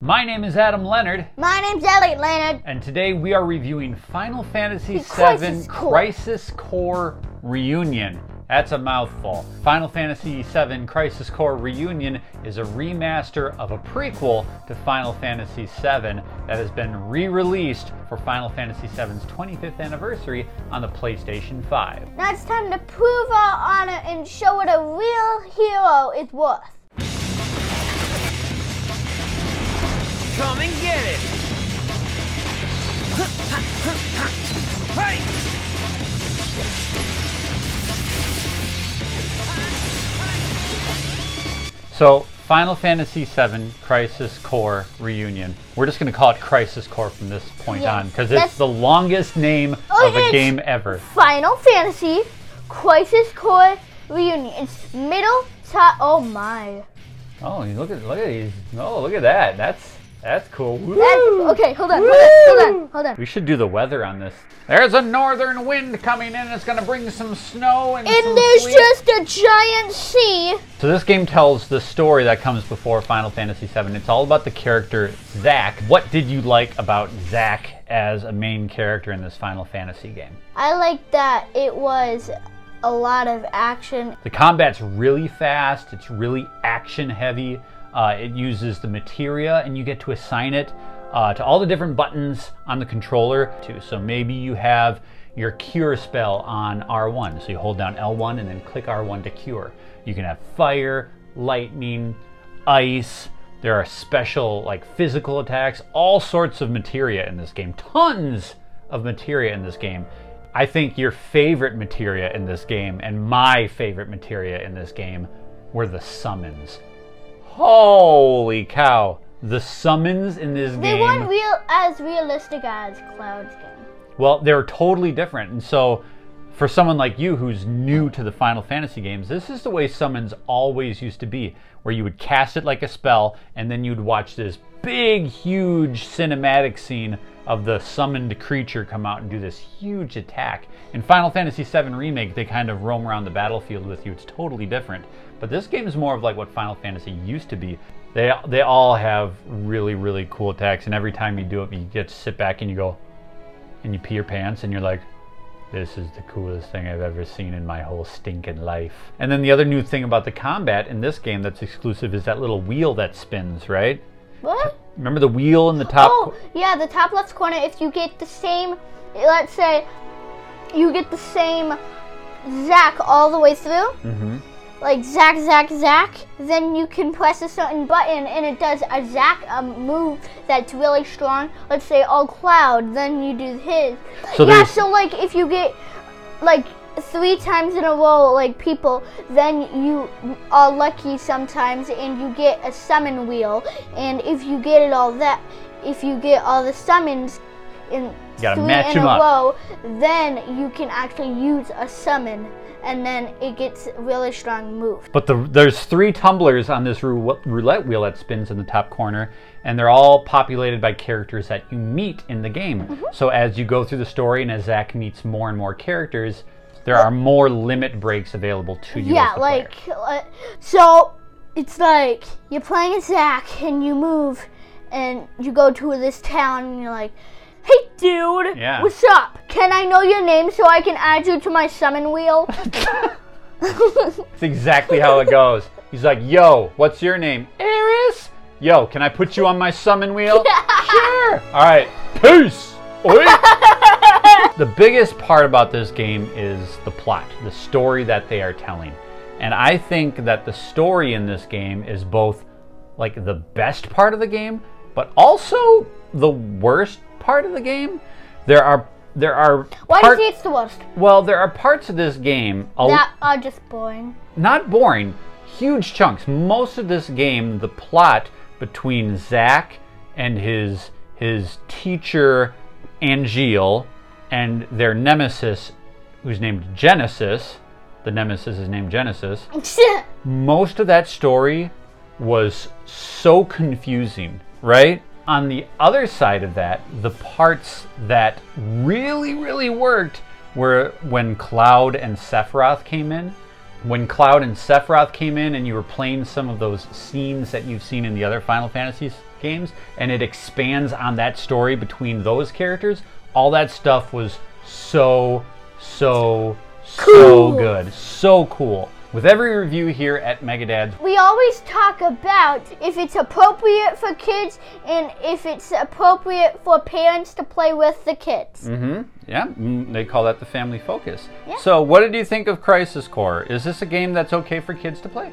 My name is Adam Leonard, My name's Elliot Leonard. and today we are reviewing Final Fantasy VII Crisis Core. Crisis Core Reunion. That's a mouthful. Final Fantasy VII Crisis Core Reunion is a remaster of a prequel to Final Fantasy VII that has been re released for Final Fantasy VII's 25th anniversary on the PlayStation 5. Now it's time to prove our honor and show what a real hero is worth. Come and get it! Hey! So, Final Fantasy VII Crisis Core Reunion. We're just going to call it Crisis Core from this point Yes, on because it's the longest name Oh, of a game ever. Final Fantasy Crisis Core Reunion. It's middle top. Oh my. Oh, look at look at these. Oh, look at that. That's that's cool. That's, okay, hold on, hold on, hold on, hold on. We should do the weather on this. There's a northern wind coming in. It's going to bring some snow and, some And there's sleet. just a giant sea. So this game tells the story that comes before Final Fantasy VII. It's all about the character Zack. What did you like about Zack as a main character in this Final Fantasy game? I like that it was a lot of action. The combat's really fast. It's really action heavy. Uh, it uses the materia, and you get to assign it uh, to all the different buttons on the controller too. So maybe you have your cure spell on R1. So you hold down L1 and then click R1 to cure. You can have fire, lightning, ice. There are special like physical attacks, all sorts of materia in this game. Tons of materia in this game. I think your favorite materia in this game and my favorite materia in this game were the summons. Holy cow. The summons in this They game. They weren't real as realistic as Cloud's game. Well, they're totally different. And so, for someone like you who's new to the Final Fantasy games, this is the way summons always used to be, where you would cast it like a spell, and then you'd watch this big, huge cinematic scene of the summoned creature come out and do this huge attack. In Final Fantasy VII Remake, they kind of roam around the battlefield with you. It's totally different. But this game is more of like what Final Fantasy used to be. They, they all have really, really cool attacks, and every time you do it, you get to sit back and you go, and you pee your pants and you're like, this is the coolest thing I've ever seen in my whole stinking life. And then the other new thing about the combat in this game that's exclusive is that little wheel that spins, right? What? Remember the wheel in the top? Oh, yeah, the top left corner, if you get the same, let's say, you get the same Zack all the way through, Mhm. like Zack, Zack, Zack, then you can press a certain button and it does a Zack um, move that's really strong. Let's say all Cloud, then you do his. So yeah, so like if you get like three times in a row, like people, then you are lucky sometimes and you get a summon wheel. And if you get it all that, if you get all the summons in three in a up. row, then you can actually use a summon. And then it gets really strong move. But the, there's three tumblers on this rou- roulette wheel that spins in the top corner, and they're all populated by characters that you meet in the game. Mm-hmm. So as you go through the story and as Zack meets more and more characters, there are more limit breaks available to you. Yeah, like uh, so it's like you're playing a Zack and you move and you go to this town and you're like, "Hey, dude, Yeah. what's up? Can I know your name so I can add you to my summon wheel?" It's exactly how it goes. He's like, "Yo, what's your name?" Eris. Yo, can I put you on my summon wheel? sure. All right. Peace. Oi. The biggest part about this game is the plot, the story that they are telling. And I think that the story in this game is both like the best part of the game, but also the worst part of the game. There are there are Why part- do you say it's the worst? well, there are parts of this game That are just boring. not boring, huge chunks. Most of this game, the plot between Zack and his his teacher Angeal and their nemesis, who's named Genesis. The nemesis is named Genesis. Most of that story was so confusing, right? On the other side of that, the parts that really, really worked were when Cloud and Sephiroth came in. When Cloud and Sephiroth came in and you were playing some of those scenes that you've seen in the other Final Fantasies games, and it expands on that story between those characters. All that stuff was so, so, so good. So cool. With every review here at Megadads, We always talk about if it's appropriate for kids and if it's appropriate for parents to play with the kids. Mm-hmm. Yeah, mm, they call that the family focus. Yeah. So, what did you think of Crisis Core? Is this a game that's okay for kids to play?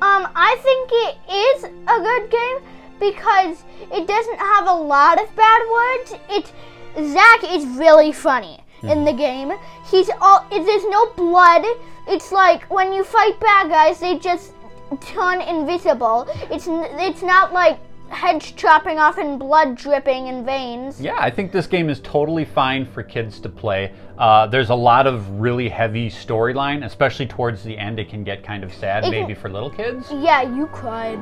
Um, I think it is a good game because it doesn't have a lot of bad words. It Zack is really funny in the game. He's all there's no blood. It's like when you fight bad guys, they just turn invisible. It's it's not like heads chopping off and blood dripping in veins. Yeah, I think this game is totally fine for kids to play. Uh, there's a lot of really heavy storyline, especially towards the end. It can get kind of sad, It can- maybe for little kids. Yeah, you cried.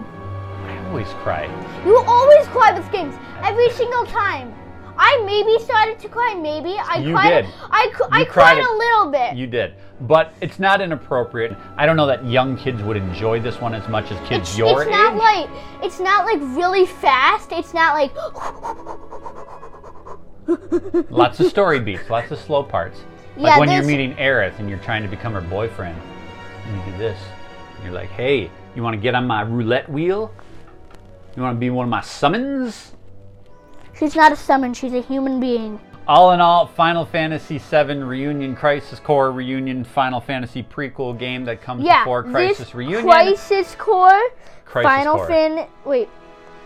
I always cry. You always cry with games every single time. I maybe started to cry. Maybe I You cried. did. I, I cried, cried a little bit. You did, but it's not inappropriate. I don't know that young kids would enjoy this one as much as kids it's, your it's not age. like it's not like really fast. It's not like lots of story beats, lots of slow parts. Like Yeah, when you're meeting Aerith and you're trying to become her boyfriend, and you do this. You're like, hey, you want to get on my roulette wheel? You want to be one of my summons? She's not a summon. She's a human being. All in all, Final Fantasy VII Reunion Crisis Core Reunion Final Fantasy prequel game that comes Yeah, before Crisis this Reunion. Crisis Core, Crisis Final Core. Fan. Wait,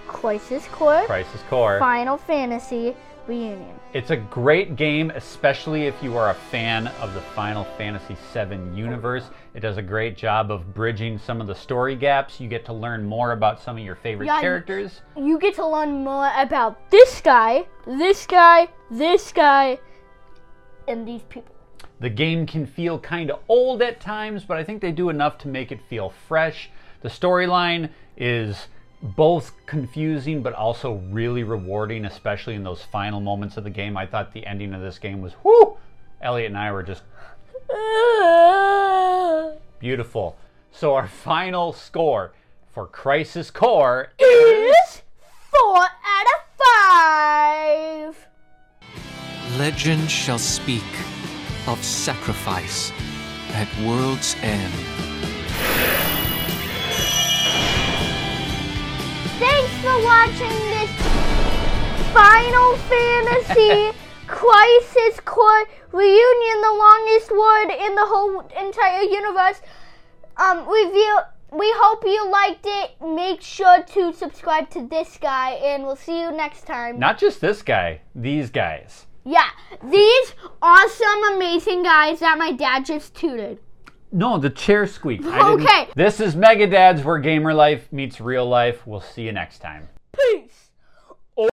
Crisis Core, Crisis Core. Final Fantasy Reunion. It's a great game, especially if you are a fan of the Final Fantasy VII universe. It does a great job of bridging some of the story gaps. You get to learn more about some of your favorite Yeah, characters. You get to learn more about this guy, this guy, this guy, and these people. The game can feel kind of old at times, but I think they do enough to make it feel fresh. The storyline is both confusing but also really rewarding, especially in those final moments of the game. I thought the ending of this game was whoo! Elliot and I were just beautiful. So our final score for Crisis Core is four out of five. Legend shall speak of sacrifice at world's end. For watching this Final Fantasy Crisis Core reunion, the longest word in the whole entire universe. Um, review. We hope you liked it. Make sure to subscribe to this guy, and we'll see you next time. not just this guy, these guys. Yeah, these awesome, amazing guys that my dad just tutored. No, the chair squeaked. Okay. This is Mega Dads, where gamer life meets real life. We'll see you next time. Peace.